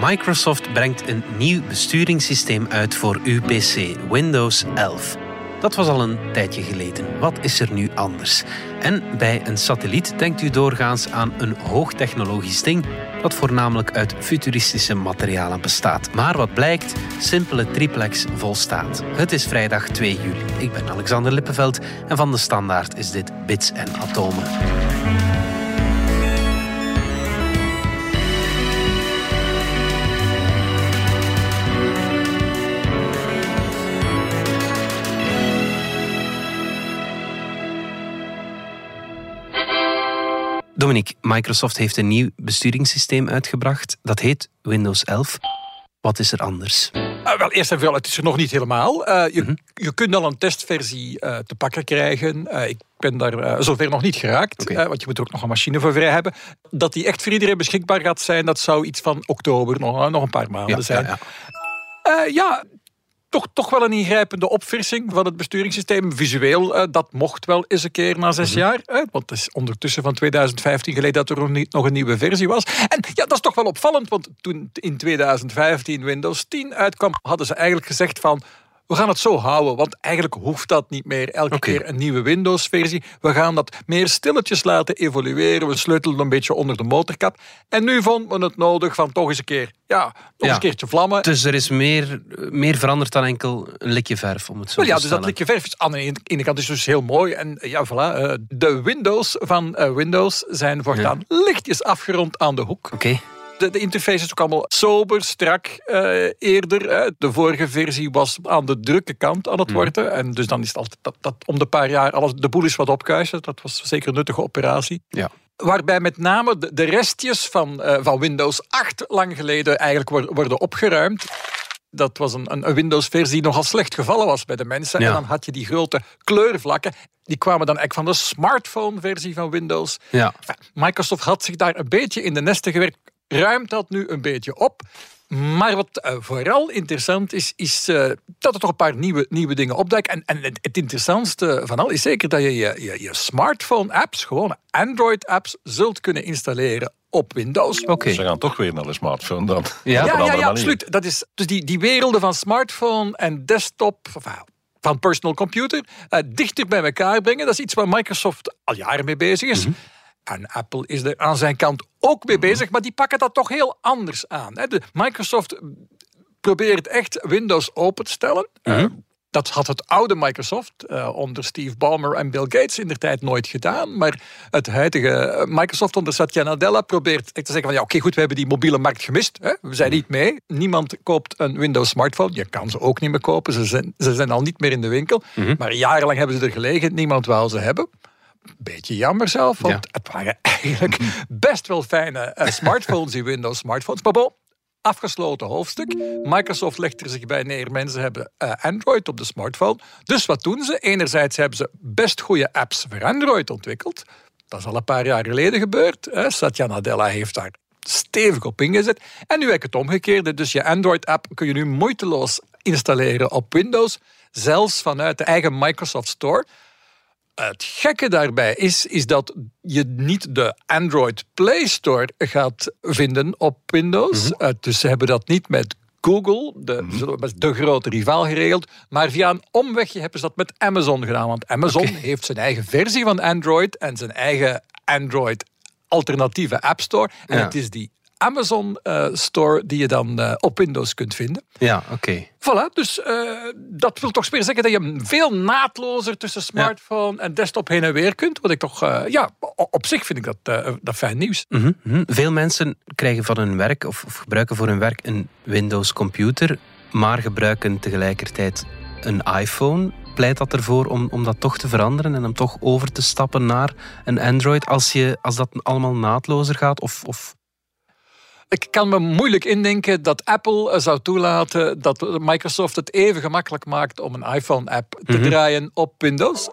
Microsoft brengt een nieuw besturingssysteem uit voor uw PC, Windows 11. Dat was al een tijdje geleden. Wat is er nu anders? En bij een satelliet denkt u doorgaans aan een hoogtechnologisch ding dat voornamelijk uit futuristische materialen bestaat. Maar wat blijkt, simpele triplex volstaat. Het is vrijdag 2 juli. Ik ben Alexander Lippenveld en van de Standaard is dit Bits en Atomen. Microsoft heeft een nieuw besturingssysteem uitgebracht. Dat heet Windows 11. Wat is er anders? Uh, wel, eerst en vooral, het is er nog niet helemaal. Uh, je, mm -hmm. je kunt al een testversie uh, te pakken krijgen. ik ben daar zover nog niet geraakt, okay. want je moet er ook nog een machine voor vrij hebben. Dat die echt voor iedereen beschikbaar gaat zijn, dat zou iets van oktober, nog, nog een paar maanden ja, zijn. Ja, ja. ja, toch, toch wel een ingrijpende opfrissing van het besturingssysteem. Visueel, uh, dat mocht wel eens een keer na zes mm -hmm. jaar. Uh, want het is ondertussen van 2015 geleden dat er nog een nieuwe versie was. En ja, dat is toch wel opvallend, want toen in 2015 Windows 10 uitkwam, hadden ze eigenlijk gezegd van we gaan het zo houden, want eigenlijk hoeft dat niet meer. Elke okay. keer een nieuwe Windows-versie. We gaan dat meer stilletjes laten evolueren. We sleutelen een beetje onder de motorkap. En nu vonden we het nodig van toch eens een keer, ja, nog ja. eens een keertje vlammen. Dus er is meer, meer veranderd dan enkel een likje verf, om het zo well, te ja, dus dat likje verf is aan de ene kant is dus heel mooi. En ja, voilà, de Windows van Windows zijn voortaan ja. lichtjes afgerond aan de hoek. Oké. Okay. De, de, interface is ook allemaal sober, strak uh, eerder. Hè. De vorige versie was aan de drukke kant aan het worden. Mm. En dus dan is het altijd dat, dat om de paar jaar alles, de boel is wat opkuisen. Dat was zeker een nuttige operatie. Ja. Waarbij met name de, de restjes van, uh, van Windows 8 lang geleden eigenlijk worden, worden opgeruimd. Dat was een, een Windows-versie die nogal slecht gevallen was bij de mensen. Ja. En dan had je die grote kleurvlakken. Die kwamen dan eigenlijk van de smartphone-versie van Windows. Ja. Microsoft had zich daar een beetje in de nesten gewerkt ruimt dat nu een beetje op. Maar wat uh, vooral interessant is, is uh, dat er toch een paar nieuwe, nieuwe dingen opduiken. En, en het, het, interessantste van al is zeker dat je je, je, je smartphone-apps, gewone Android-apps, zult kunnen installeren op Windows. Okay. Ze gaan toch weer naar de smartphone dan. Ja, ja, ja, ja absoluut. Dat is, dus die, die werelden van smartphone en desktop, van personal computer, uh, dichter bij elkaar brengen. Dat is iets waar Microsoft al jaren mee bezig is. Mm -hmm. En Apple is er aan zijn kant ook mee bezig, maar die pakken dat toch heel anders aan. De Microsoft probeert echt Windows open te stellen. Mm -hmm. uh, dat had het oude Microsoft uh, onder Steve Ballmer en Bill Gates in der tijd nooit gedaan. Maar het huidige Microsoft onder Satya Nadella probeert te zeggen van ja, oké, okay, goed, we hebben die mobiele markt gemist. Hè? We zijn niet mee. Niemand koopt een Windows smartphone. Je kan ze ook niet meer kopen. Ze zijn, ze zijn al niet meer in de winkel. Mhm. Mm -hmm. Maar jarenlang hebben ze er gelegen. Niemand wou ze hebben beetje jammer zelf, want ja. het waren eigenlijk best wel fijne uh, smartphones, die Windows smartphones. Maar bon, afgesloten hoofdstuk. Microsoft legt er zich bij neer. Mensen hebben uh, Android op de smartphone. Dus wat doen ze? Enerzijds hebben ze best goede apps voor Android ontwikkeld. Dat is al een paar jaar geleden gebeurd. Hè? Satya Nadella heeft daar stevig op ingezet. En nu heb ik het omgekeerde. Dus je Android-app kun je nu moeiteloos installeren op Windows. Zelfs vanuit de eigen Microsoft Store. Het gekke daarbij is, is dat je niet de Android Play Store gaat vinden op Windows. Mhm. Mm -hmm. dus ze hebben dat niet met Google, de, mm -hmm. de grote rivaal, geregeld. Maar via een omwegje hebben ze dat met Amazon gedaan. Want Amazon okay. heeft zijn eigen versie van Android en zijn eigen Android alternatieve App Store. En ja. het is die Amazon uh, Store die je dan uh, op Windows kunt vinden. Ja, oké. Okay. Voilà, dus uh, dat wil toch weer zeggen dat je veel naadlozer tussen smartphone ja. en desktop heen en weer kunt. Wat ik toch, ja, op zich vind ik dat, dat fijn nieuws. Mm -hmm, mm -hmm. Veel mensen krijgen van hun werk of, of gebruiken voor hun werk een Windows computer, maar gebruiken tegelijkertijd een iPhone pleit dat ervoor om, om dat toch te veranderen en om toch over te stappen naar een Android als, je, als dat allemaal naadlozer gaat? Of, of ik kan me moeilijk indenken dat Apple zou toelaten dat Microsoft het even gemakkelijk maakt om een iPhone-app te mm -hmm. draaien op Windows.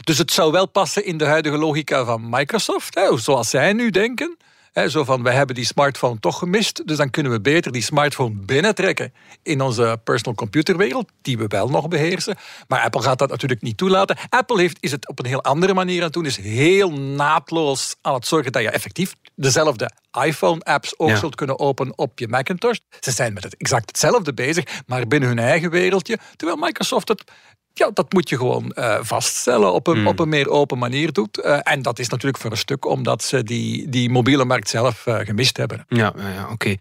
Dus het zou wel passen in de huidige logica van Microsoft, hè, zoals zij nu denken. Zo van, wij hebben die smartphone toch gemist, dus dan kunnen we beter die smartphone binnentrekken in onze personal computerwereld, die we wel nog beheersen. Maar Apple gaat dat natuurlijk niet toelaten. Apple heeft, is het op een heel andere manier aan het doen, is heel naadloos aan het zorgen dat je effectief dezelfde iPhone-apps ook zult kunnen openen op je Macintosh. Ze zijn met het exact hetzelfde bezig, maar binnen hun eigen wereldje. Terwijl Microsoft het ja, dat moet je gewoon uh, vaststellen op een, hmm. op een meer open manier doet. Uh, en dat is natuurlijk voor een stuk omdat ze die, die mobiele markt zelf uh, gemist hebben. Ja, ja oké.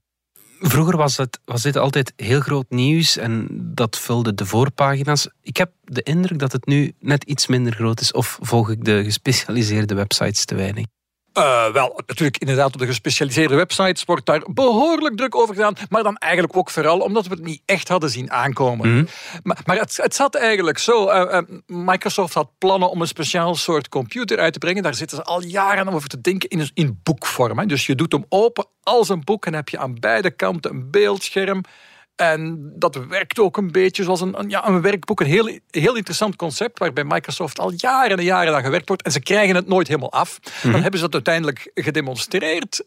Vroeger was, het, was dit altijd heel groot nieuws en dat vulde de voorpagina's. Ik heb de indruk dat het nu net iets minder groot is. Of volg ik de gespecialiseerde websites te weinig? Uh, wel, natuurlijk inderdaad op de gespecialiseerde websites wordt daar behoorlijk druk over gedaan. Maar dan eigenlijk ook vooral omdat we het niet echt hadden zien aankomen. Mhm. Maar, maar het, het, zat eigenlijk zo. Uh, Microsoft had plannen om een speciaal soort computer uit te brengen. Daar zitten ze al jaren over te denken in, in boekvorm. Hè. Dus je doet hem open als een boek en heb je aan beide kanten een beeldscherm. En dat werkt ook een beetje zoals een, ja, een werkboek. Een heel, heel interessant concept waarbij Microsoft al jaren en jaren aan gewerkt wordt. En ze krijgen het nooit helemaal af. Dan mhm. hebben ze dat uiteindelijk gedemonstreerd.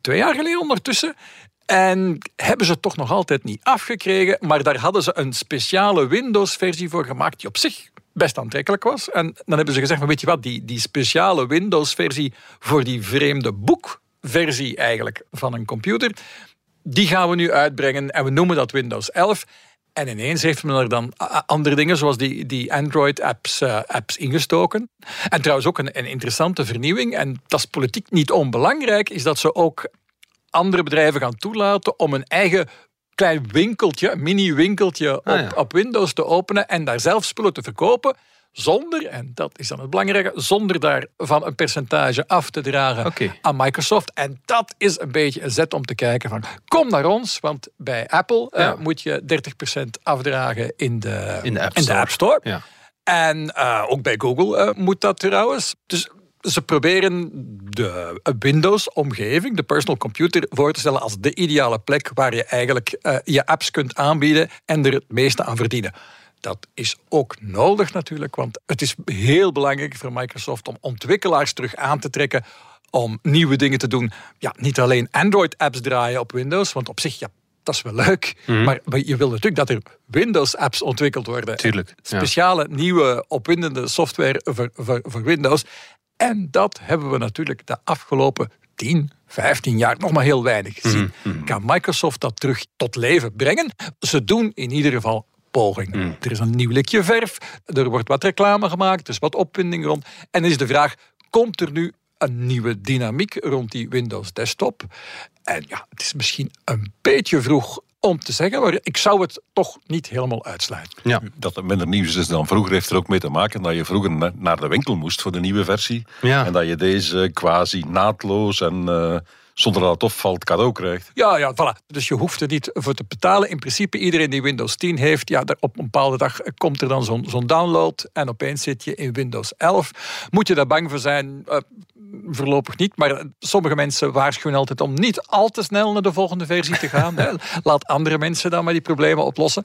Twee jaar geleden ondertussen. En hebben ze het toch nog altijd niet afgekregen. Maar daar hadden ze een speciale Windows-versie voor gemaakt die op zich best aantrekkelijk was. En dan hebben ze gezegd, maar weet je wat, die, die speciale Windows-versie voor die vreemde boekversie eigenlijk van een computer, die gaan we nu uitbrengen en we noemen dat Windows 11. En ineens heeft men er dan andere dingen, zoals die, die Android-apps uh, apps ingestoken. En trouwens ook een, een interessante vernieuwing, en dat is politiek niet onbelangrijk, is dat ze ook andere bedrijven gaan toelaten om een eigen klein winkeltje, mini-winkeltje op, ah, op Windows te openen en daar zelf spullen te verkopen zonder, en dat is dan het belangrijke, zonder daarvan een percentage af te dragen aan Microsoft. En dat is een beetje een zet om te kijken van, kom naar ons, want bij Apple uh, moet je 30% afdragen in de, in de App Store. De App Store. Ja. En uh, ook bij Google uh, moet dat trouwens. Dus ze proberen de Windows-omgeving, de personal computer, voor te stellen als de ideale plek waar je eigenlijk je apps kunt aanbieden en er het meeste aan verdienen. Dat is ook nodig natuurlijk, want het is heel belangrijk voor Microsoft om ontwikkelaars terug aan te trekken om nieuwe dingen te doen. Ja, niet alleen Android-apps draaien op Windows, want op zich, ja, dat is wel leuk. Mhm. Maar je wil natuurlijk dat er Windows-apps ontwikkeld worden. Tuurlijk. Speciale, nieuwe, opwindende software voor, voor, voor Windows. En dat hebben we natuurlijk de afgelopen 10, 15 jaar nog maar heel weinig gezien. Mhm, mhm. Kan Microsoft dat terug tot leven brengen? Ze doen in ieder geval poging. Mm. Er is een nieuw likje verf, er wordt wat reclame gemaakt, er is wat opwinding rond. En is de vraag, komt er nu een nieuwe dynamiek rond die Windows desktop? En ja, het is misschien een beetje vroeg om te zeggen, maar ik zou het toch niet helemaal uitsluiten. Ja. Dat het minder nieuws is dan vroeger heeft er ook mee te maken dat je vroeger naar de winkel moest voor de nieuwe versie. Ja. En dat je deze quasi naadloos en uh, zonder dat het opvalt cadeau krijgt. Ja, ja, voilà. Dus je hoeft er niet voor te betalen. In principe, iedereen die Windows 10 heeft, ja, op een bepaalde dag komt er dan zo'n zo'n download en opeens zit je in Windows 11. Moet je daar bang voor zijn? Uh, voorlopig niet, maar sommige mensen waarschuwen altijd om niet al te snel naar de volgende versie te gaan. Laat andere mensen dan maar die problemen oplossen.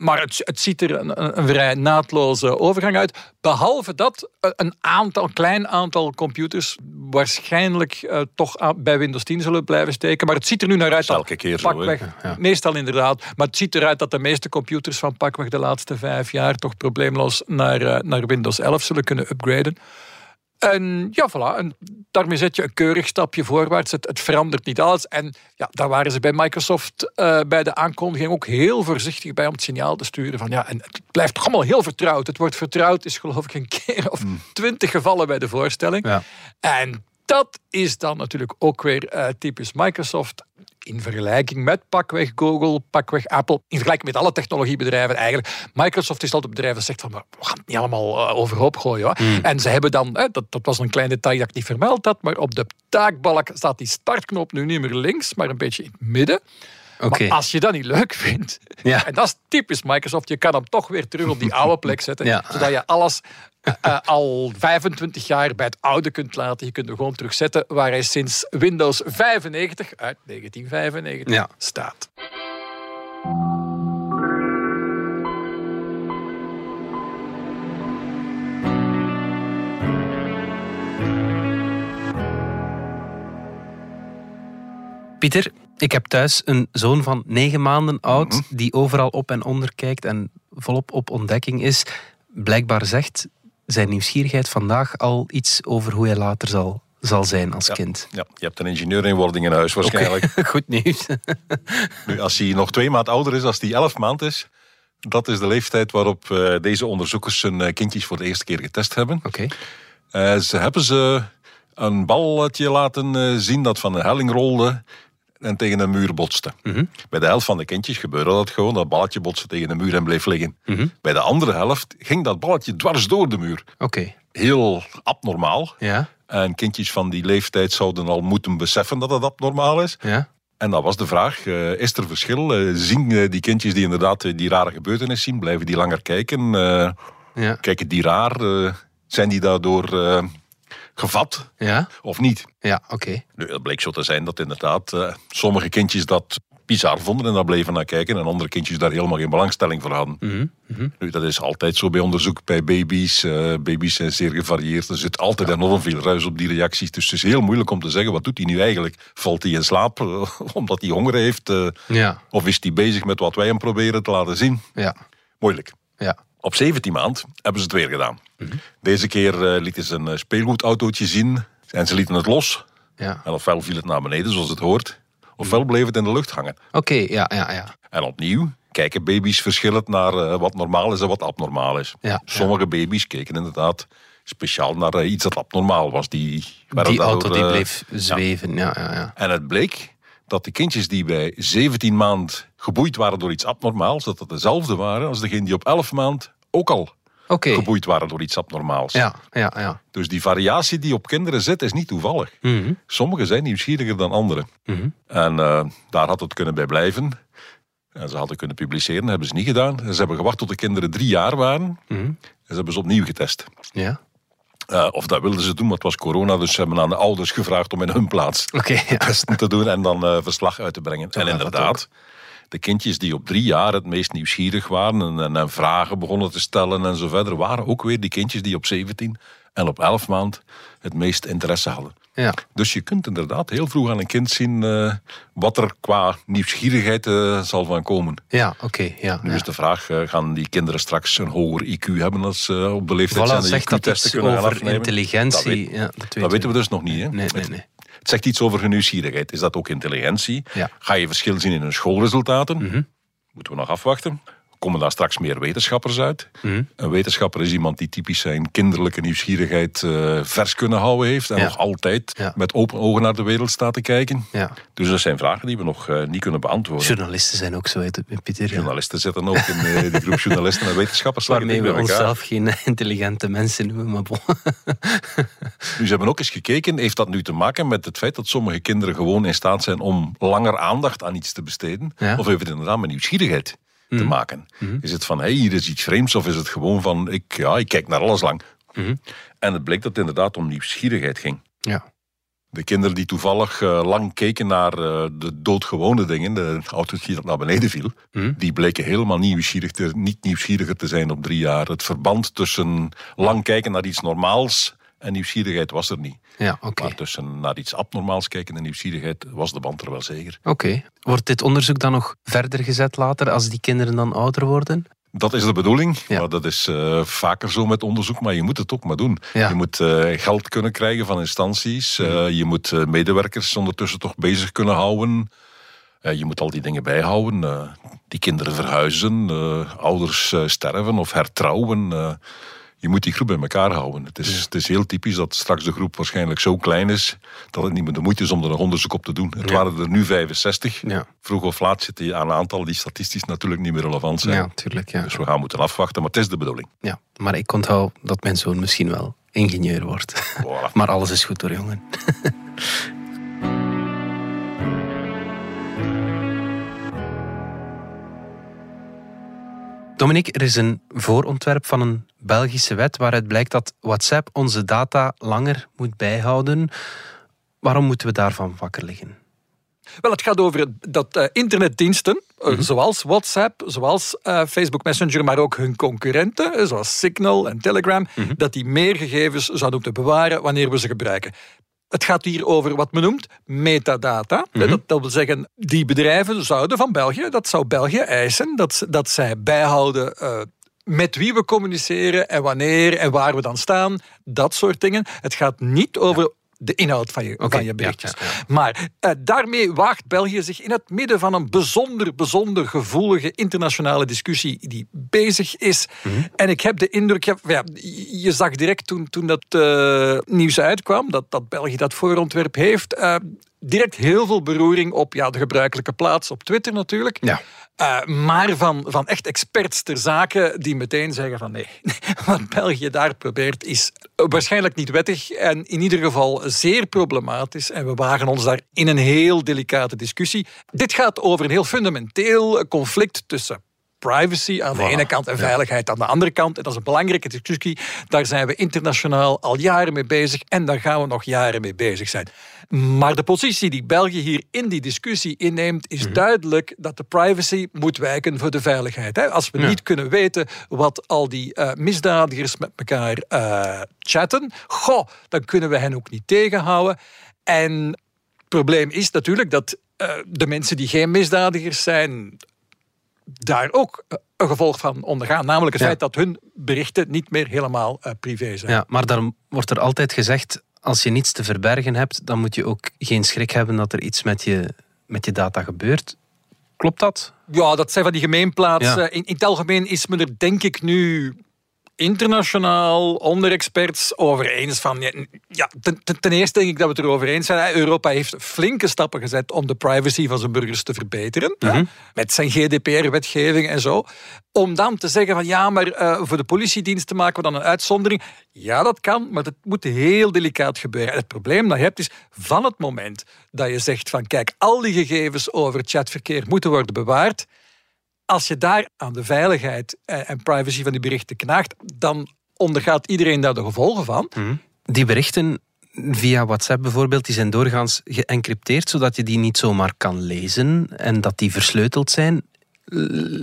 Maar het, het ziet er een, een, vrij naadloze overgang uit. Behalve dat een aantal, klein aantal computers waarschijnlijk uh, toch bij Windows 10 zullen blijven steken. Maar het ziet er nu naar uit dat elke keer pakweg, zo, ja. meestal inderdaad. Maar het ziet eruit dat de meeste computers van pakweg de laatste vijf jaar toch probleemloos naar, uh, naar Windows 11 zullen kunnen upgraden. En ja, voilà. En daarmee zet je een keurig stapje voorwaarts. Het, het verandert niet alles. En ja, daar waren ze bij Microsoft uh, bij de aankondiging ook heel voorzichtig bij om het signaal te sturen van ja, en het blijft toch allemaal heel vertrouwd. Het wordt vertrouwd is geloof ik een keer of hmm. twintig gevallen bij de voorstelling. Ja. En dat is dan natuurlijk ook weer uh, typisch Microsoft in vergelijking met pakweg Google, pakweg Apple, in vergelijking met alle technologiebedrijven eigenlijk. Microsoft is altijd bedrijf dat zegt van, we gaan het niet allemaal uh, overhoop gooien. Hoor. Hmm. En ze hebben dan, dat, dat was een klein detail dat ik niet vermeld had, maar op de taakbalk staat die startknop nu niet meer links, maar een beetje in het midden. Maar als je dat niet leuk vindt, ja. en dat is typisch Microsoft, je kan hem toch weer terug op die oude plek zetten, zodat je alles uh, al 25 jaar bij het oude kunt laten. Je kunt hem gewoon terugzetten waar hij sinds Windows 95 uit 1995 staat. Pieter, ik heb thuis een zoon van negen maanden oud mhm. die overal op en onder kijkt en volop op ontdekking is. Blijkbaar zegt zijn nieuwsgierigheid vandaag al iets over hoe hij later zal, zal zijn als kind. Ja, je hebt een ingenieur in wording in huis waarschijnlijk. Goed nieuws. nu, als hij nog twee maanden ouder is, als hij elf maand is, dat is de leeftijd waarop uh, deze onderzoekers hun uh, kindjes voor de eerste keer getest hebben. Oké. Uh, ze hebben ze een balletje laten zien dat van een helling rolde en tegen een muur botste. Mhm. Bij de helft van de kindjes gebeurde dat gewoon. Dat balletje botste tegen een muur en bleef liggen. Mhm. Bij de andere helft ging dat balletje dwars door de muur. Oké. Heel abnormaal. Ja. En kindjes van die leeftijd zouden al moeten beseffen dat het abnormaal is. Ja. En dat was de vraag, uh, is er verschil? Uh, zien uh, die kindjes die inderdaad die rare gebeurtenis zien, blijven die langer kijken? Ja. Kijken die raar? zijn die daardoor gevat ja? of niet. Ja, oké. Nu, het bleek zo te zijn dat inderdaad uh, sommige kindjes dat bizar vonden en daar bleven naar kijken. En andere kindjes daar helemaal geen belangstelling voor hadden. Mm -hmm. Nu, dat is altijd zo bij onderzoek bij baby's. Uh, baby's zijn zeer gevarieerd. Er zit altijd enorm veel ruis op die reacties. Dus het is heel moeilijk om te zeggen, wat doet hij nu eigenlijk? Valt hij in slaap uh, omdat hij honger heeft? ja. Of is hij bezig met wat wij hem proberen te laten zien? Ja. Moeilijk. Ja. Op 17 maand hebben ze het weer gedaan. Mhm. Deze keer uh, lieten ze een speelgoedautootje zien en ze lieten het los. Ja. En ofwel viel het naar beneden zoals het hoort, ofwel bleef het in de lucht hangen. Oké, ja, ja, ja. En opnieuw kijken baby's verschillend naar uh, wat normaal is en wat abnormaal is. Ja, Sommige baby's keken inderdaad speciaal naar uh, iets dat abnormaal was. Die, die auto die bleef zweven, ja. Ja, ja. En het bleek dat de kindjes die bij 17 maand geboeid waren door iets abnormaals, dat dat dezelfde waren als degene die op 11 maand ook al okay. geboeid waren door iets abnormaals. Ja, ja, ja. Dus die variatie die op kinderen zit, is niet toevallig. Mm Sommigen zijn nieuwsgieriger dan anderen. Mhm. En uh, daar had het kunnen bij blijven. En ze hadden kunnen publiceren, dat hebben ze niet gedaan. Ze hebben gewacht tot de kinderen drie jaar waren. Mhm. En ze hebben ze opnieuw getest. Ja. Uh, of dat wilden ze doen, maar het was corona, dus ze hebben aan de ouders gevraagd om in hun plaats okay, ja. testen te doen en dan uh, verslag uit te brengen. en inderdaad, de kindjes die op drie jaar het meest nieuwsgierig waren en, en, en, vragen begonnen te stellen en zo verder, waren ook weer die kindjes die op 17 en op 11 maand het meest interesse hadden. Ja. Dus je kunt inderdaad heel vroeg aan een kind zien uh, wat er qua nieuwsgierigheid uh, zal van komen. Ja, oké. ja, nu ja. is de vraag, uh, gaan die kinderen straks een hoger IQ hebben als ze op de leeftijd voilà, zijn dat IQ-testen kunnen over intelligentie. Dat, weet, ja, dat, weten, dat weten we dus nog niet. Hè? Nee, nee, nee. Het zegt iets over nieuwsgierigheid. Is dat ook intelligentie? Ga je verschil zien in hun schoolresultaten? Mm -hmm. Moeten we nog afwachten. Komen daar straks meer wetenschappers uit? Mm -hmm. Een wetenschapper is iemand die typisch zijn kinderlijke nieuwsgierigheid uh, vers kunnen houden heeft. En ja. nog altijd ja. met open ogen naar de wereld staat te kijken. Ja. Dus dat zijn vragen die we nog uh, niet kunnen beantwoorden. Journalisten zijn ook zo, Pieter. Journalisten zitten ook in uh, die groep journalisten en wetenschappers. Waarmee we onszelf geen intelligente mensen noemen, maar bon. nu, ze hebben ook eens gekeken, heeft dat nu te maken met het feit dat sommige kinderen gewoon in staat zijn om langer aandacht aan iets te besteden? Of heeft het inderdaad met nieuwsgierigheid te Mhm. maken? Mhm. Is het van, hé, hey, hier is iets vreemds, of is het gewoon van, ik, ja, ik kijk naar alles lang? Mhm. En het bleek dat het inderdaad om nieuwsgierigheid ging. Ja. De kinderen die toevallig uh, lang keken naar uh, de doodgewone dingen, de autootje dat naar beneden viel, die bleken helemaal nieuwsgierig te, niet nieuwsgieriger te zijn op drie jaar. Het verband tussen lang kijken naar iets normaals en nieuwsgierigheid was er niet. Ja, oké. Maar tussen naar iets abnormaals kijken en nieuwsgierigheid was de band er wel zeker. Oké. Wordt dit onderzoek dan nog verder gezet later, als die kinderen dan ouder worden? Dat is de bedoeling. Ja. Maar dat is uh, vaker zo met onderzoek, maar je moet het ook maar doen. Ja. Je moet uh, geld kunnen krijgen van instanties. Uh, je moet medewerkers ondertussen toch bezig kunnen houden. Je moet al die dingen bijhouden. Die kinderen verhuizen, ouders sterven of hertrouwen. Je moet die groep bij elkaar houden. Het is, Ja. het is heel typisch dat straks de groep waarschijnlijk zo klein is dat het niet meer de moeite is om er nog onderzoek op te doen. Het Ja. waren er nu 65. Ja, Vroeg of laat zit die aan een aantal die statistisch natuurlijk niet meer relevant zijn. ja tuurlijk. Ja. Dus we gaan moeten afwachten, maar het is de bedoeling. ja. Maar ik onthoud dat mijn zoon misschien wel ingenieur wordt. Voilà. Maar alles is goed door jongen. Dominique, er is een voorontwerp van een Belgische wet waaruit blijkt dat WhatsApp onze data langer moet bijhouden. Waarom moeten we daarvan wakker liggen? Wel, het gaat over dat uh, internetdiensten, uh, Mhm. zoals WhatsApp, zoals uh, Facebook Messenger, maar ook hun concurrenten, zoals Signal en Telegram, Mhm. dat die meer gegevens zouden moeten bewaren wanneer we ze gebruiken. Het gaat hier over wat men noemt metadata. Mhm. dat, dat, wil zeggen, die bedrijven zouden van België, dat zou België eisen, dat, dat zij bijhouden uh, met wie we communiceren en wanneer en waar we dan staan. Dat soort dingen. Het gaat niet over de inhoud van je, van je berichtjes. Maar uh, daarmee waagt België zich in het midden van een bijzonder, bijzonder gevoelige internationale discussie die bezig is. Mhm. En ik heb de indruk, ja, je zag direct toen, toen dat uh, nieuws uitkwam, dat, dat België dat voorontwerp heeft, uh, direct heel veel beroering op ja, de gebruikelijke plaats op Twitter natuurlijk. Ja. Uh, maar van, van echt experts ter zake die meteen zeggen van nee, wat België daar probeert is waarschijnlijk niet wettig en in ieder geval zeer problematisch. En we wagen ons daar in een heel delicate discussie. Dit gaat over een heel fundamenteel conflict tussen privacy aan de ene kant en veiligheid aan de andere kant. En dat is een belangrijke discussie. Daar zijn we internationaal al jaren mee bezig en daar gaan we nog jaren mee bezig zijn. Maar de positie die België hier in die discussie inneemt, is mhm. duidelijk dat de privacy moet wijken voor de veiligheid. Als we niet kunnen weten wat al die uh, misdadigers met elkaar uh, chatten, goh, dan kunnen we hen ook niet tegenhouden. En het probleem is natuurlijk dat uh, de mensen die geen misdadigers zijn, daar ook een gevolg van ondergaan. Namelijk het feit dat hun berichten niet meer helemaal privé zijn. Ja, maar dan wordt er altijd gezegd als je niets te verbergen hebt, dan moet je ook geen schrik hebben dat er iets met je, met je data gebeurt. Klopt dat? Ja, dat zijn van die gemeenplaatsen. In, in het algemeen is men er denk ik nu internationaal onder experts over eens van... Ja, ten, ten, eerste denk ik dat we het erover eens zijn. Europa heeft flinke stappen gezet om de privacy van zijn burgers te verbeteren. Mhm. met zijn GDPR-wetgeving en zo. Om dan te zeggen van ja, maar uh, voor de politiediensten maken we dan een uitzondering. Ja, dat kan, maar dat moet heel delicaat gebeuren. En het probleem dat je hebt is van het moment dat je zegt van kijk, al die gegevens over chatverkeer moeten worden bewaard als je daar aan de veiligheid en privacy van die berichten knaagt, dan ondergaat iedereen daar de gevolgen van. Mhm. Die berichten via WhatsApp bijvoorbeeld, die zijn doorgaans geëncrypteerd, zodat je die niet zomaar kan lezen en dat die versleuteld zijn.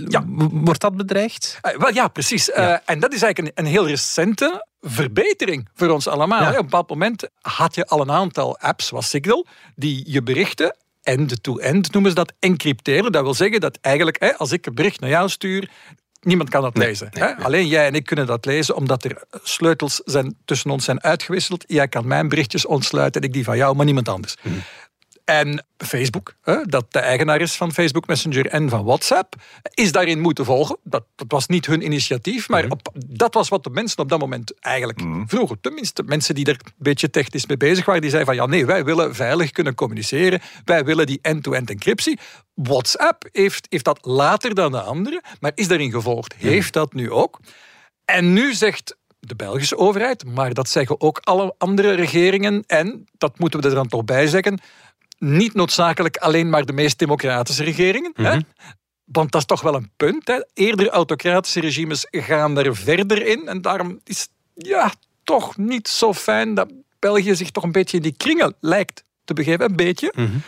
Ja. Wordt dat bedreigd? Uh, wel, ja, precies. Eh, en dat is eigenlijk een, een, heel recente verbetering voor ons allemaal. Op een bepaald moment had je al een aantal apps, zoals Signal, die je berichten end-to-end noemen ze dat, encrypteren. Dat wil zeggen dat eigenlijk, hè, als ik een bericht naar jou stuur, niemand kan dat lezen. hè? Alleen jij en ik kunnen dat lezen, omdat er sleutels zijn, tussen ons zijn uitgewisseld. Jij kan mijn berichtjes ontsluiten en ik die van jou, maar niemand anders. Mhm. En Facebook, dat de eigenaar is van Facebook Messenger en van WhatsApp, is daarin moeten volgen. Dat, dat was niet hun initiatief, maar mhm. op, dat was wat de mensen op dat moment eigenlijk mm. vroegen. Tenminste, mensen die er een beetje technisch mee bezig waren, die zeiden van ja, nee, wij willen veilig kunnen communiceren. Wij willen die end-to-end encryptie. WhatsApp heeft, heeft dat later dan de anderen, maar is daarin gevolgd. Mhm. Heeft dat nu ook. En nu zegt de Belgische overheid, maar dat zeggen ook alle andere regeringen. En, dat moeten we er dan toch bij zeggen, niet noodzakelijk alleen maar de meest democratische regeringen. hè? Mhm. Want dat is toch wel een punt. Hè? Eerder autocratische regimes gaan er verder in. En daarom is het ja, toch niet zo fijn dat België zich toch een beetje in die kringen lijkt te begeven. Een beetje. Mm -hmm.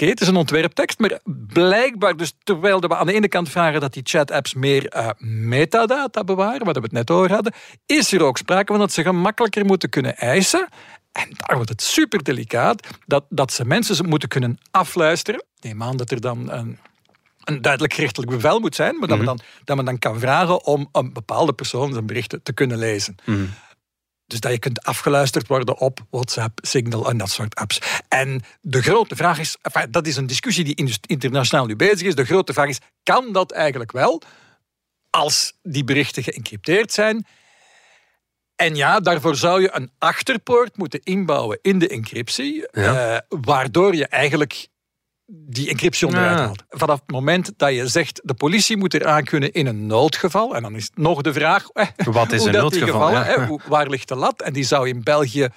Oké, het is een ontwerptekst, maar blijkbaar, dus terwijl we aan de ene kant vragen dat die chat-apps meer uh, metadata bewaren, wat we het net over hadden, is er ook sprake van dat ze gemakkelijker moeten kunnen eisen. En daar wordt het super delicaat dat, dat ze mensen moeten kunnen afluisteren. Neem aan dat er dan een, een duidelijk gerechtelijk bevel moet zijn, maar dat, men mhm. dan, dat men dan kan vragen om een bepaalde persoon zijn berichten te kunnen lezen. Mhm. Dus dat je kunt afgeluisterd worden op WhatsApp, Signal en dat soort apps. En de grote vraag is, enfin, dat is een discussie die internationaal nu bezig is. De grote vraag is, kan dat eigenlijk wel als die berichten geëncrypteerd zijn? En ja, daarvoor zou je een achterpoort moeten inbouwen in de encryptie, eh, waardoor je eigenlijk die encryptie onderuit haalt. Vanaf het moment dat je zegt de politie moet eraan kunnen in een noodgeval, en dan is nog de vraag, eh, wat is een noodgeval? Gevallen, ja. waar ligt de lat? En die zou in België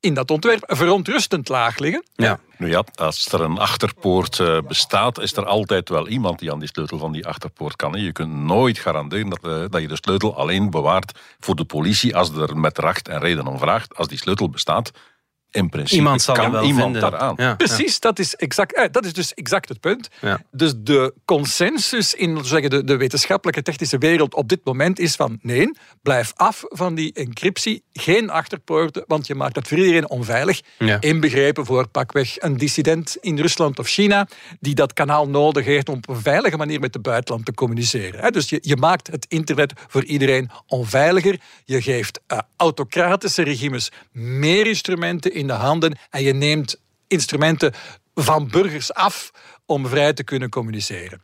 in dat ontwerp verontrustend laag liggen. Ja. Nu ja, als er een achterpoort uh, bestaat, is er altijd wel iemand die aan die sleutel van die achterpoort kan. Je kunt nooit garanderen dat, uh, dat je de sleutel alleen bewaart voor de politie als er met recht en reden om vraagt. Als die sleutel bestaat, in principe Iemand zal kan er wel iemand vinden. daaraan. Ja, Precies, dat is, exact, eh, dat is dus exact het punt. Ja. Dus de consensus in zeggen, de, de wetenschappelijke technische wereld op dit moment is van nee, blijf af van die encryptie, geen achterpoorten, want je maakt het voor iedereen onveilig. Ja. Inbegrepen voor pakweg een dissident in Rusland of China die dat kanaal nodig heeft om op een veilige manier met het buitenland te communiceren. hè. Dus je, je maakt het internet voor iedereen onveiliger. Je geeft eh, autocratische regimes meer instrumenten in de handen en je neemt instrumenten van burgers af om vrij te kunnen communiceren.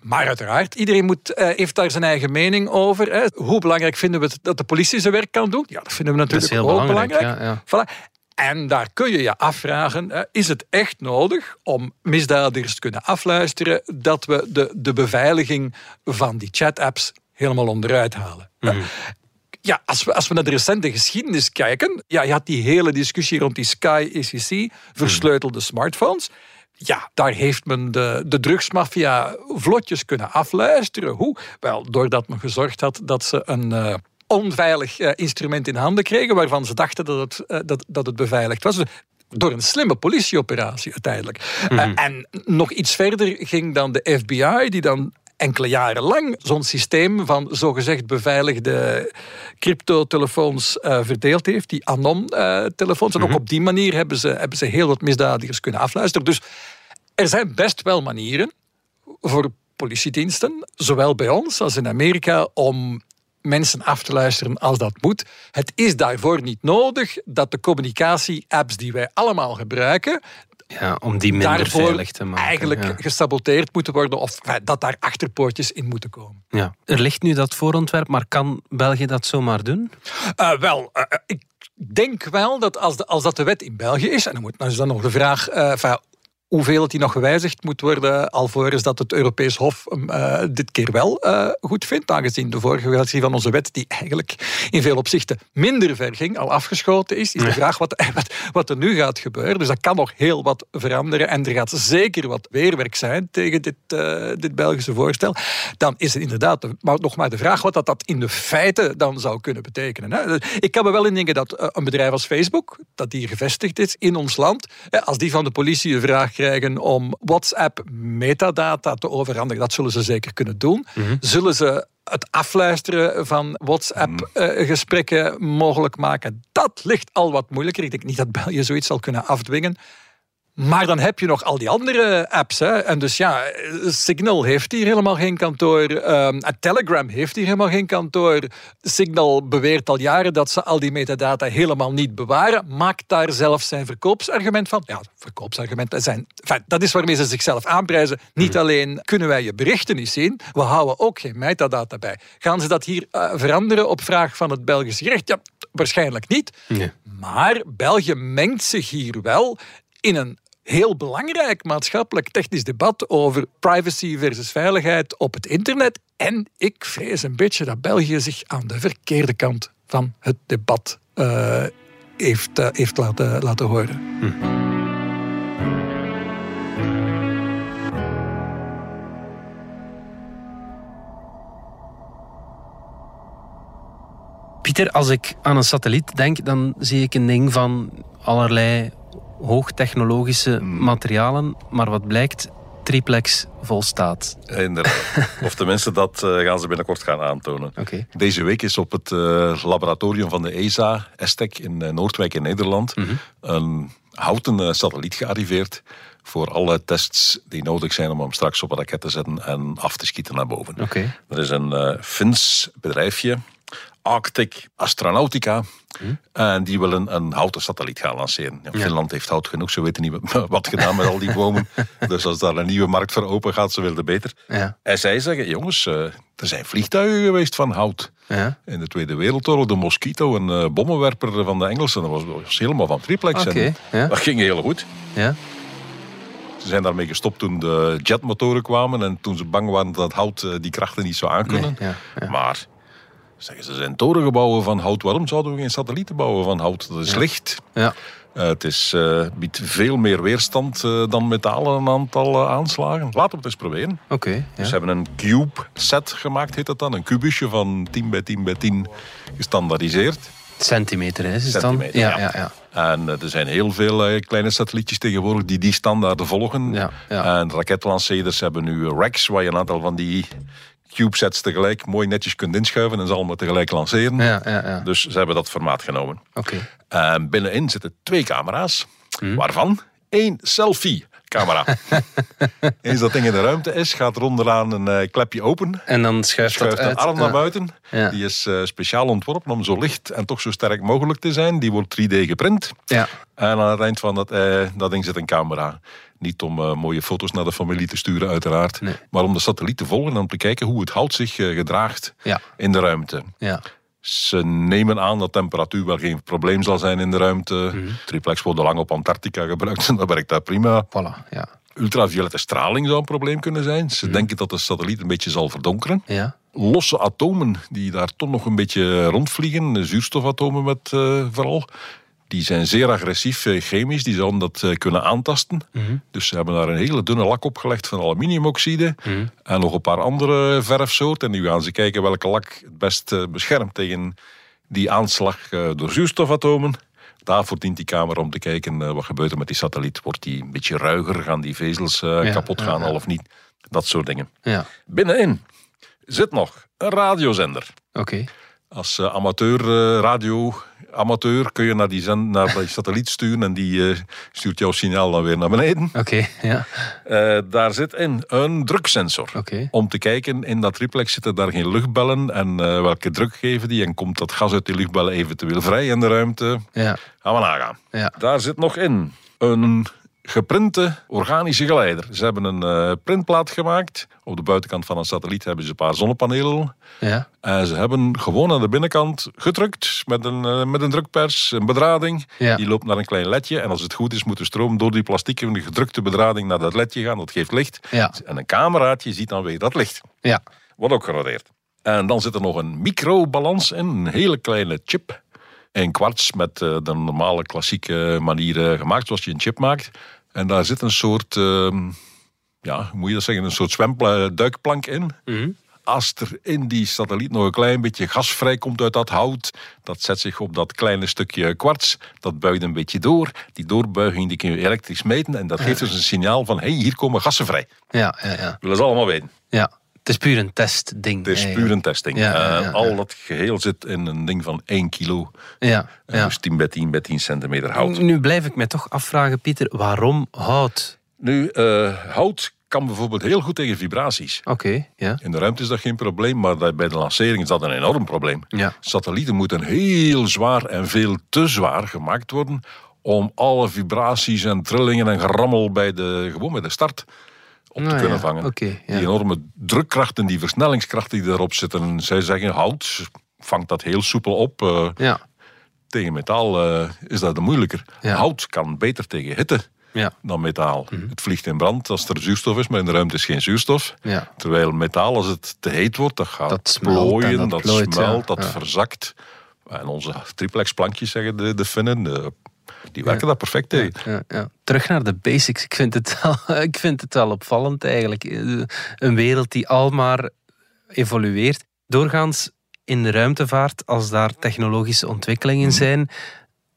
Maar uiteraard, iedereen moet, eh, heeft daar zijn eigen mening over. Hè. Hoe belangrijk vinden we het dat de politie zijn werk kan doen? Ja, dat vinden we natuurlijk heel ook belangrijk. belangrijk. Ja, ja. Voilà. En daar kun je je afvragen, hè, is het echt nodig om misdadigers te kunnen afluisteren dat we de, de beveiliging van die chat-apps helemaal onderuit halen? Ja, als we, als we naar de recente geschiedenis kijken, ja, je had die hele discussie rond die Sky ECC, versleutelde smartphones. Ja, daar heeft men de, de drugsmafia vlotjes kunnen afluisteren. Hoe? Wel, doordat men gezorgd had dat ze een eh, onveilig eh, instrument in handen kregen, waarvan ze dachten dat het, eh, dat, dat het beveiligd was. Dus door een slimme politieoperatie uiteindelijk. Eh, en nog iets verder ging dan de FBI, die dan enkele jaren lang zo'n systeem van zogezegd beveiligde cryptotelefoons eh verdeeld heeft, die anon-telefoons. en ook op die manier hebben ze, hebben ze heel wat misdadigers kunnen afluisteren. Dus er zijn best wel manieren voor politiediensten, zowel bij ons als in Amerika, om mensen af te luisteren als dat moet. Het is daarvoor niet nodig dat de communicatie-apps die wij allemaal gebruiken, Ja, om die minder daarvoor veilig te maken. eigenlijk ja. gesaboteerd moeten worden of dat daar achterpoortjes in moeten komen. Ja. Er ligt nu dat voorontwerp, maar kan België dat zomaar doen? Eh, wel, eh, ik denk wel dat als, de, als dat de wet in België is, en dan, moet, dan is dan nog de vraag eh, hoeveel het die nog gewijzigd moet worden, alvorens dat het Europees Hof hem eh, dit keer wel eh, goed vindt, aangezien de vorige versie van onze wet, die eigenlijk in veel opzichten minder ver ging, al afgeschoten is, is de vraag wat, wat, wat er nu gaat gebeuren. Dus dat kan nog heel wat veranderen en er gaat zeker wat weerwerk zijn tegen dit, eh, dit Belgische voorstel. Dan is het inderdaad de- maar nog maar de vraag wat dat, dat in de feiten dan zou kunnen betekenen. Hè. Ik kan me wel indenken dat een bedrijf als Facebook, dat hier gevestigd is in ons land, als die van de politie een vraag krijgen om WhatsApp metadata te overhandigen, dat zullen ze zeker kunnen doen. Zullen ze het afluisteren van WhatsApp-gesprekken mogelijk maken? Dat ligt al wat moeilijker. Ik denk niet dat België zoiets zal kunnen afdwingen. Maar dan heb je nog al die andere apps. Hè? En dus ja, Signal heeft hier helemaal geen kantoor. Ehm, Telegram heeft hier helemaal geen kantoor. Signal beweert al jaren dat ze al die metadata helemaal niet bewaren. Maakt daar zelf zijn verkoopsargument van. Ja, verkoopsargumenten zijn... Enfin, dat is waarmee ze zichzelf aanprijzen. Niet alleen kunnen wij je berichten niet zien, we houden ook geen metadata bij. Gaan ze dat hier eh, veranderen op vraag van het Belgisch recht? Ja, waarschijnlijk niet. Nee. Maar België mengt zich hier wel in een heel belangrijk maatschappelijk technisch debat over privacy versus veiligheid op het internet. En ik vrees een beetje dat België zich aan de verkeerde kant van het debat eh, heeft, eh, heeft laten, laten horen. Pieter, als ik aan een satelliet denk, dan zie ik een ding van allerlei hoogtechnologische materialen. Maar wat blijkt, triplex volstaat. Inderdaad. Of tenminste, dat eh, gaan ze binnenkort gaan aantonen. Deze week is op het eh, laboratorium van de ESA, ESTEC in eh, Noordwijk in Nederland, een houten satelliet gearriveerd voor alle tests die nodig zijn om hem straks op een raket te zetten en af te schieten naar boven. Oké. Er is een Fins bedrijfje, Arctic Astronautica, en die willen een houten satelliet gaan lanceren. Ja, Finland heeft hout genoeg, ze weten niet wat, gedaan met al die bomen. dus als daar een nieuwe markt voor open gaat, ze willen beter. Ja. En zij zeggen, jongens, eh, er zijn vliegtuigen geweest van hout. Ja. In de Tweede Wereldoorlog, de Mosquito, een eh, bommenwerper van de Engelsen, dat was, was helemaal van triplex. En. Dat ging heel goed. Ja. Ze zijn daarmee gestopt toen de jetmotoren kwamen en toen ze bang waren dat hout eh, die krachten niet zou aankunnen. Nee. Maar zeggen ze zijn torengebouwen van hout. Waarom zouden we geen satellieten bouwen van hout? Dat is licht. Ja. Eh, het is, eh, biedt veel meer weerstand eh, dan metalen een aantal aanslagen. Laten we het eens proberen. Oké. ja. Dus ze hebben een cube set gemaakt, heet dat dan. Een kubusje van 10 bij 10 bij 10 gestandaardiseerd. Centimeter is het dan? Centimeter, ja, ja. ja, ja. En er zijn heel veel kleine satellietjes tegenwoordig die die standaarden volgen. Ja, ja. En raketlanceerders hebben nu racks waar je een aantal van die CubeSats tegelijk mooi netjes kunt inschuiven en ze allemaal tegelijk lanceren. Ja, ja, ja. Dus ze hebben dat formaat genomen. Oké. En binnenin zitten twee camera's, Hm. waarvan één selfie-camera. Eens dat ding in de ruimte is, gaat er onderaan een eh, klepje open. En dan schuift, Schuift dat uit. arm naar buiten. Ja. Die is eh, speciaal ontworpen om zo licht en toch zo sterk mogelijk te zijn. Die wordt 3D geprint. Ja. En aan het eind van dat, eh, dat ding zit een camera. Niet om mooie foto's naar de familie te sturen, uiteraard. Nee. Maar om de satelliet te volgen en om te kijken hoe het hout zich gedraagt Ja. in de ruimte. Ja. Ze nemen aan dat temperatuur wel geen probleem zal zijn in de ruimte. Mhm. Triplex wordt al lang op Antarctica gebruikt en dat werkt daar prima. Voilà. Ja. Ultraviolette straling zou een probleem kunnen zijn. Ze denken dat de satelliet een beetje zal verdonkeren. Ja. Losse atomen die daar toch nog een beetje rondvliegen, zuurstofatomen met eh, vooral, die zijn zeer agressief eh, chemisch. Die zouden dat eh, kunnen aantasten. Dus ze hebben daar een hele dunne lak op gelegd van aluminiumoxide en nog een paar andere verfsoorten. En nu gaan ze kijken welke lak het best eh, beschermt tegen die aanslag door zuurstofatomen. Daarvoor dient die camera om te kijken wat gebeurt er met die satelliet. Wordt die een beetje ruiger? Gaan die vezels Ja, kapot gaan ja. al of niet? Dat soort dingen. Ja. Binnenin zit nog een radiozender. Oké. Als eh, amateur eh, radio amateur kun je naar die, zend, naar die satelliet sturen en die eh, stuurt jouw signaal dan weer naar beneden. Oké. Ja. Daar zit in een druksensor. Oké. Om te kijken, in dat triplex zitten daar geen luchtbellen en welke druk geven die en komt dat gas uit die luchtbellen eventueel vrij in de ruimte. Ja. Gaan we nagaan. Ja. Daar zit nog in een geprinte organische geleider. Ze hebben een eh, printplaat gemaakt. Op de buitenkant van een satelliet hebben ze een paar zonnepanelen. Ja. En ze hebben gewoon aan de binnenkant gedrukt met een, eh, met een drukpers, een bedrading. Ja. Die loopt naar een klein ledje. En als het goed is, moet de stroom door die plastieke gedrukte bedrading naar dat ledje gaan. Dat geeft licht. Ja. En een cameraatje ziet dan weer dat licht. Ja. Wordt ook genoteerd. En dan zit er nog een microbalans in, een hele kleine chip. In kwarts met eh, de normale klassieke manier gemaakt, zoals je een chip maakt. En daar zit een soort, ehm, ja, hoe moet je dat zeggen, een soort zwemduikplank in. Mhm. Als er in die satelliet nog een klein beetje gas vrijkomt uit dat hout, dat zet zich op dat kleine stukje kwarts, dat buigt een beetje door. Die doorbuiging die kun je elektrisch meten en dat geeft dus een signaal van, hé, hey, hier komen gassen vrij. Ja. Ja. Ja. Willen ze allemaal weten. ja. Het is puur een testding. Het is eigenlijk. puur een. Ja, ja, Eh, ja, al dat geheel zit in een ding van 1 kilo. Ja. Eh. Dus 10 bij 10 bij 10 centimeter hout. Nu blijf ik mij toch afvragen, Pieter, waarom hout? Nu, eh, hout kan bijvoorbeeld heel goed tegen vibraties. Oké, ja. In de ruimte is dat geen probleem, maar bij de lancering is dat een enorm probleem. Ja. Satellieten moeten heel zwaar en veel te zwaar gemaakt worden om alle vibraties en trillingen en gerammel bij de, gewoon bij de start op te Ah, kunnen vangen. Die enorme drukkrachten, die versnellingskrachten die daarop zitten, zij zeggen hout vangt dat heel soepel op. eh, Ja. tegen metaal eh, is dat moeilijker. Hout kan beter tegen hitte Ja. dan metaal. Mhm. Het vliegt in brand als er zuurstof is, maar in de ruimte is geen zuurstof. Ja. Terwijl metaal, als het te heet wordt, dat gaat Dat plooien, en dat dat, plooit, ja. smelt, dat verzakt. En onze triplex-plankjes, zeggen de, de Finnen, de- die werken daar perfect tegen. Ja, ja. Terug naar de basics. Ik vind het wel, ik vind het wel opvallend eigenlijk. Eh, Een wereld die al maar evolueert. Doorgaans in de ruimtevaart, als daar technologische ontwikkelingen Mhm. zijn,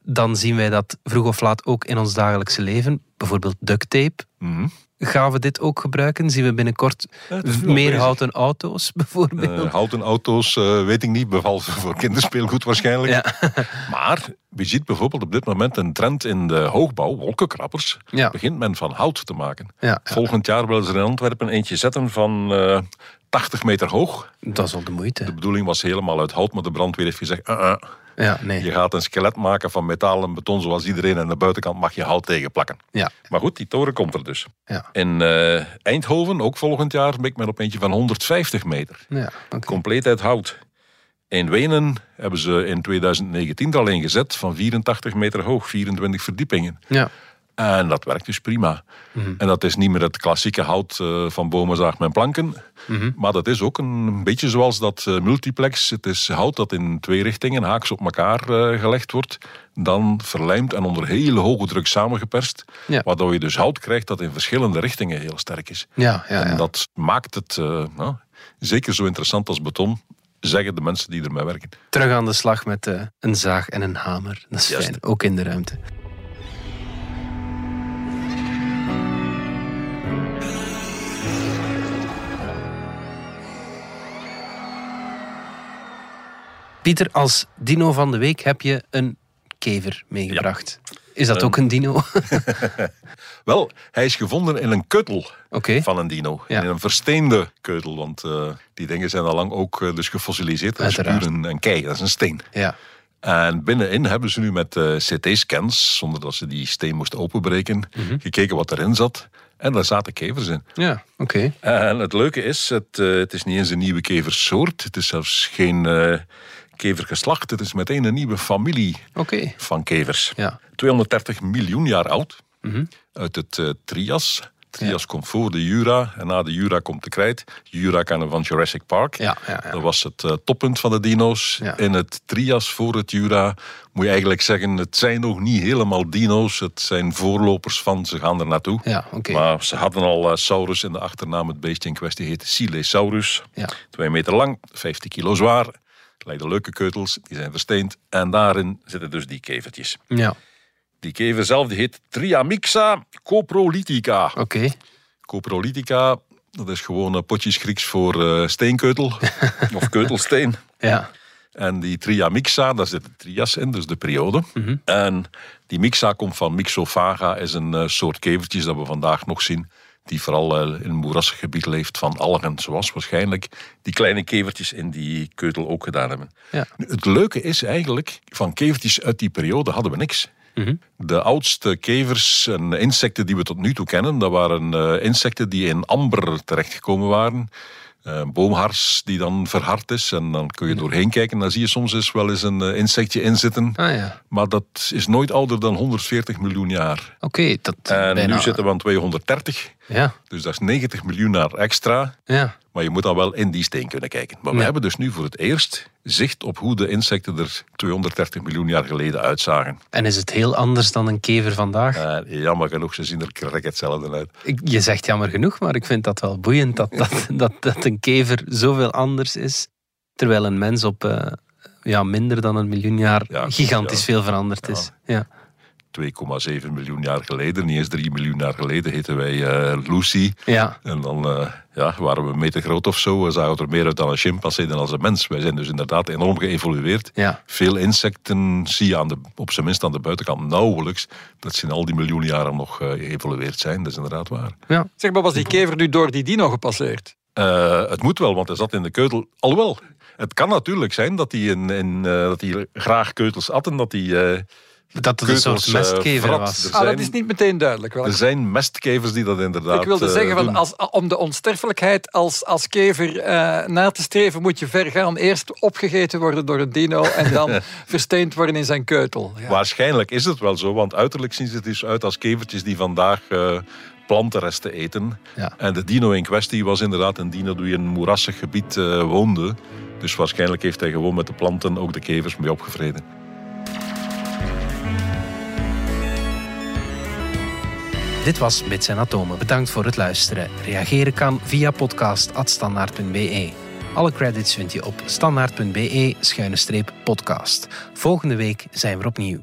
dan zien wij dat vroeg of laat ook in ons dagelijkse leven. Bijvoorbeeld duct tape. Mhm. Gaan we dit ook gebruiken? Zien we binnenkort meer houten auto's bijvoorbeeld? Eh, houten auto's, eh, weet ik niet, behalve voor kinderspeelgoed waarschijnlijk. ja. Maar je ziet bijvoorbeeld op dit moment een trend in de hoogbouw, wolkenkrabbers. Ja. Begint men van hout te maken. Ja, Volgend jaar willen ze er in Antwerpen eentje zetten van eh 80 meter hoog. dat is al de moeite. De bedoeling was helemaal uit hout, maar de brandweer heeft gezegd... "Uh, uh, Ja, nee. je gaat een skelet maken van metaal en beton zoals iedereen... en aan de buitenkant mag je hout tegenplakken. Ja. Maar goed, die toren komt er dus. Ja. In eh, Eindhoven, ook volgend jaar, mikt men op eentje van 150 meter. Ja. Compleet uit hout. In Wenen hebben ze in 2019 er al een gezet van 84 meter hoog, 24 verdiepingen. ja. En dat werkt dus prima. Mhm. En dat is niet meer het klassieke hout eh, van bomen, zaag en planken. Mhm. Maar dat is ook een beetje zoals dat eh, multiplex. Het is hout dat in twee richtingen haaks op elkaar eh, gelegd wordt. Dan verlijmd en onder hele hoge druk samengeperst. Ja. Waardoor je dus hout krijgt dat in verschillende richtingen heel sterk is. Ja, ja, En dat maakt het nou, zeker zo interessant als beton. zeggen de mensen die ermee werken. Terug aan de slag met uh, een zaag en een hamer. Dat is fijn, ook in de ruimte. Pieter, als dino van de week heb je een kever meegebracht. Is dat ook een dino? Wel, hij is gevonden in een keutel van een dino. Ja. In een versteende keutel, want eh, die dingen zijn al lang ook eh, dus gefossiliseerd. Dat is Uiteraard. puur een, een kei, dat is een steen. Ja. En binnenin hebben ze nu met eh, CT-scans, zonder dat ze die steen moesten openbreken, Mhm. gekeken wat erin zat. En daar zaten kevers in. Ja, oké. En het leuke is, het, het is niet eens een nieuwe keversoort. Het is zelfs geen kevergeslacht. Het is meteen een nieuwe familie van kevers. Ja. 230 miljoen jaar oud. Mhm. Uit het eh, Trias. Trias komt voor de Jura. En na de Jura komt de krijt. Jura kennen van Jurassic Park. Ja. Dat was het eh, toppunt van de dino's. In het Trias voor het Jura moet je eigenlijk zeggen... het zijn nog niet helemaal dino's. Het zijn voorlopers van, ze gaan er naartoe. Maar ze hadden al eh, Saurus in de achternaam. Het beestje in kwestie heette Silesaurus. Ja. Twee meter lang, 50 kilo zwaar. Lijken leuke keutels, die zijn versteend. En daarin zitten dus die kevertjes. Ja, Die kever zelf die heet Triamixa coprolitica. oké. Coprolitica, dat is gewoon een potjes Grieks voor eh, steenkeutel. of keutelsteen. Ja. En die triamixa, daar zit de trias in, dus de periode. Mhm. En die mixa komt van Mixophaga, is een eh, soort kevertjes dat we vandaag nog zien. Die vooral eh, in een moerassig gebied leeft van algen, zoals waarschijnlijk die kleine kevertjes in die keutel ook gedaan hebben. Ja. Nu, Het leuke is eigenlijk, van kevertjes uit die periode hadden we niks. Mhm. De oudste kevers en insecten die we tot nu toe kennen, dat waren eh, insecten die in amber terechtgekomen waren. Eh, Een boomhars die dan verhard is en dan kun je doorheen kijken. Dan zie je soms eens wel eens een eh, insectje inzitten. Ah ja, Maar dat is nooit ouder dan 140 miljoen jaar. oké. Dat En bijna... nu zitten we aan 230, Ja, dus dat is 90 miljoen jaar extra. ja. Maar je moet dan wel in die steen kunnen kijken. Maar we hebben dus nu voor het eerst zicht op hoe de insecten er 230 miljoen jaar geleden uitzagen. En is het heel anders dan een kever vandaag? Eh, jammer genoeg, ze zien er correct hetzelfde uit. Je zegt jammer genoeg, maar ik vind dat wel boeiend dat, dat, dat, dat een kever zoveel anders is. Terwijl een mens op eh, ja, minder dan een miljoen jaar Ja, gigantisch ja. veel veranderd is. Ja. 2,7 miljoen jaar geleden, niet eens 3 miljoen jaar geleden, heten wij eh, Lucy. Ja. En dan eh, ja, waren we een meter groot of zo. We zagen er meer uit dan een chimpansee dan als een mens. Wij zijn dus inderdaad enorm geëvolueerd. Ja. Veel insecten zie je aan de, op zijn minst aan de buitenkant nauwelijks. Dat ze in al die miljoenen jaren nog eh, geëvolueerd zijn. Dat is inderdaad waar. ja. Zeg maar, was die kever nu door die dino gepasseerd? Eh, het moet wel, want hij zat in de keutel. Alhoewel, het kan natuurlijk zijn dat hij, in, in, eh, dat hij graag keutels at en dat hij... Dat het een soort eh, mestkever was. Er Ah, dat zijn- is niet meteen duidelijk. Er zijn mestkevers die dat inderdaad Ik wilde eh, zeggen, van, doen. als, om de onsterfelijkheid als, als kever eh, na te streven, moet je ver gaan. Eerst opgegeten worden door een dino en dan versteend worden in zijn keutel. Ja. Waarschijnlijk is het wel zo, want uiterlijk zien ze er dus uit als kevertjes die vandaag eh, plantenresten eten. Ja. En de dino in kwestie was inderdaad een dino die in een moerassig gebied eh, woonde. Dus waarschijnlijk heeft hij gewoon met de planten ook de kevers mee opgevreden. Dit was Bits en Atomen. Bedankt voor het luisteren. Reageren kan via podcast.standaard.be. Alle credits vind je op standaard.be-podcast. Volgende week zijn we opnieuw.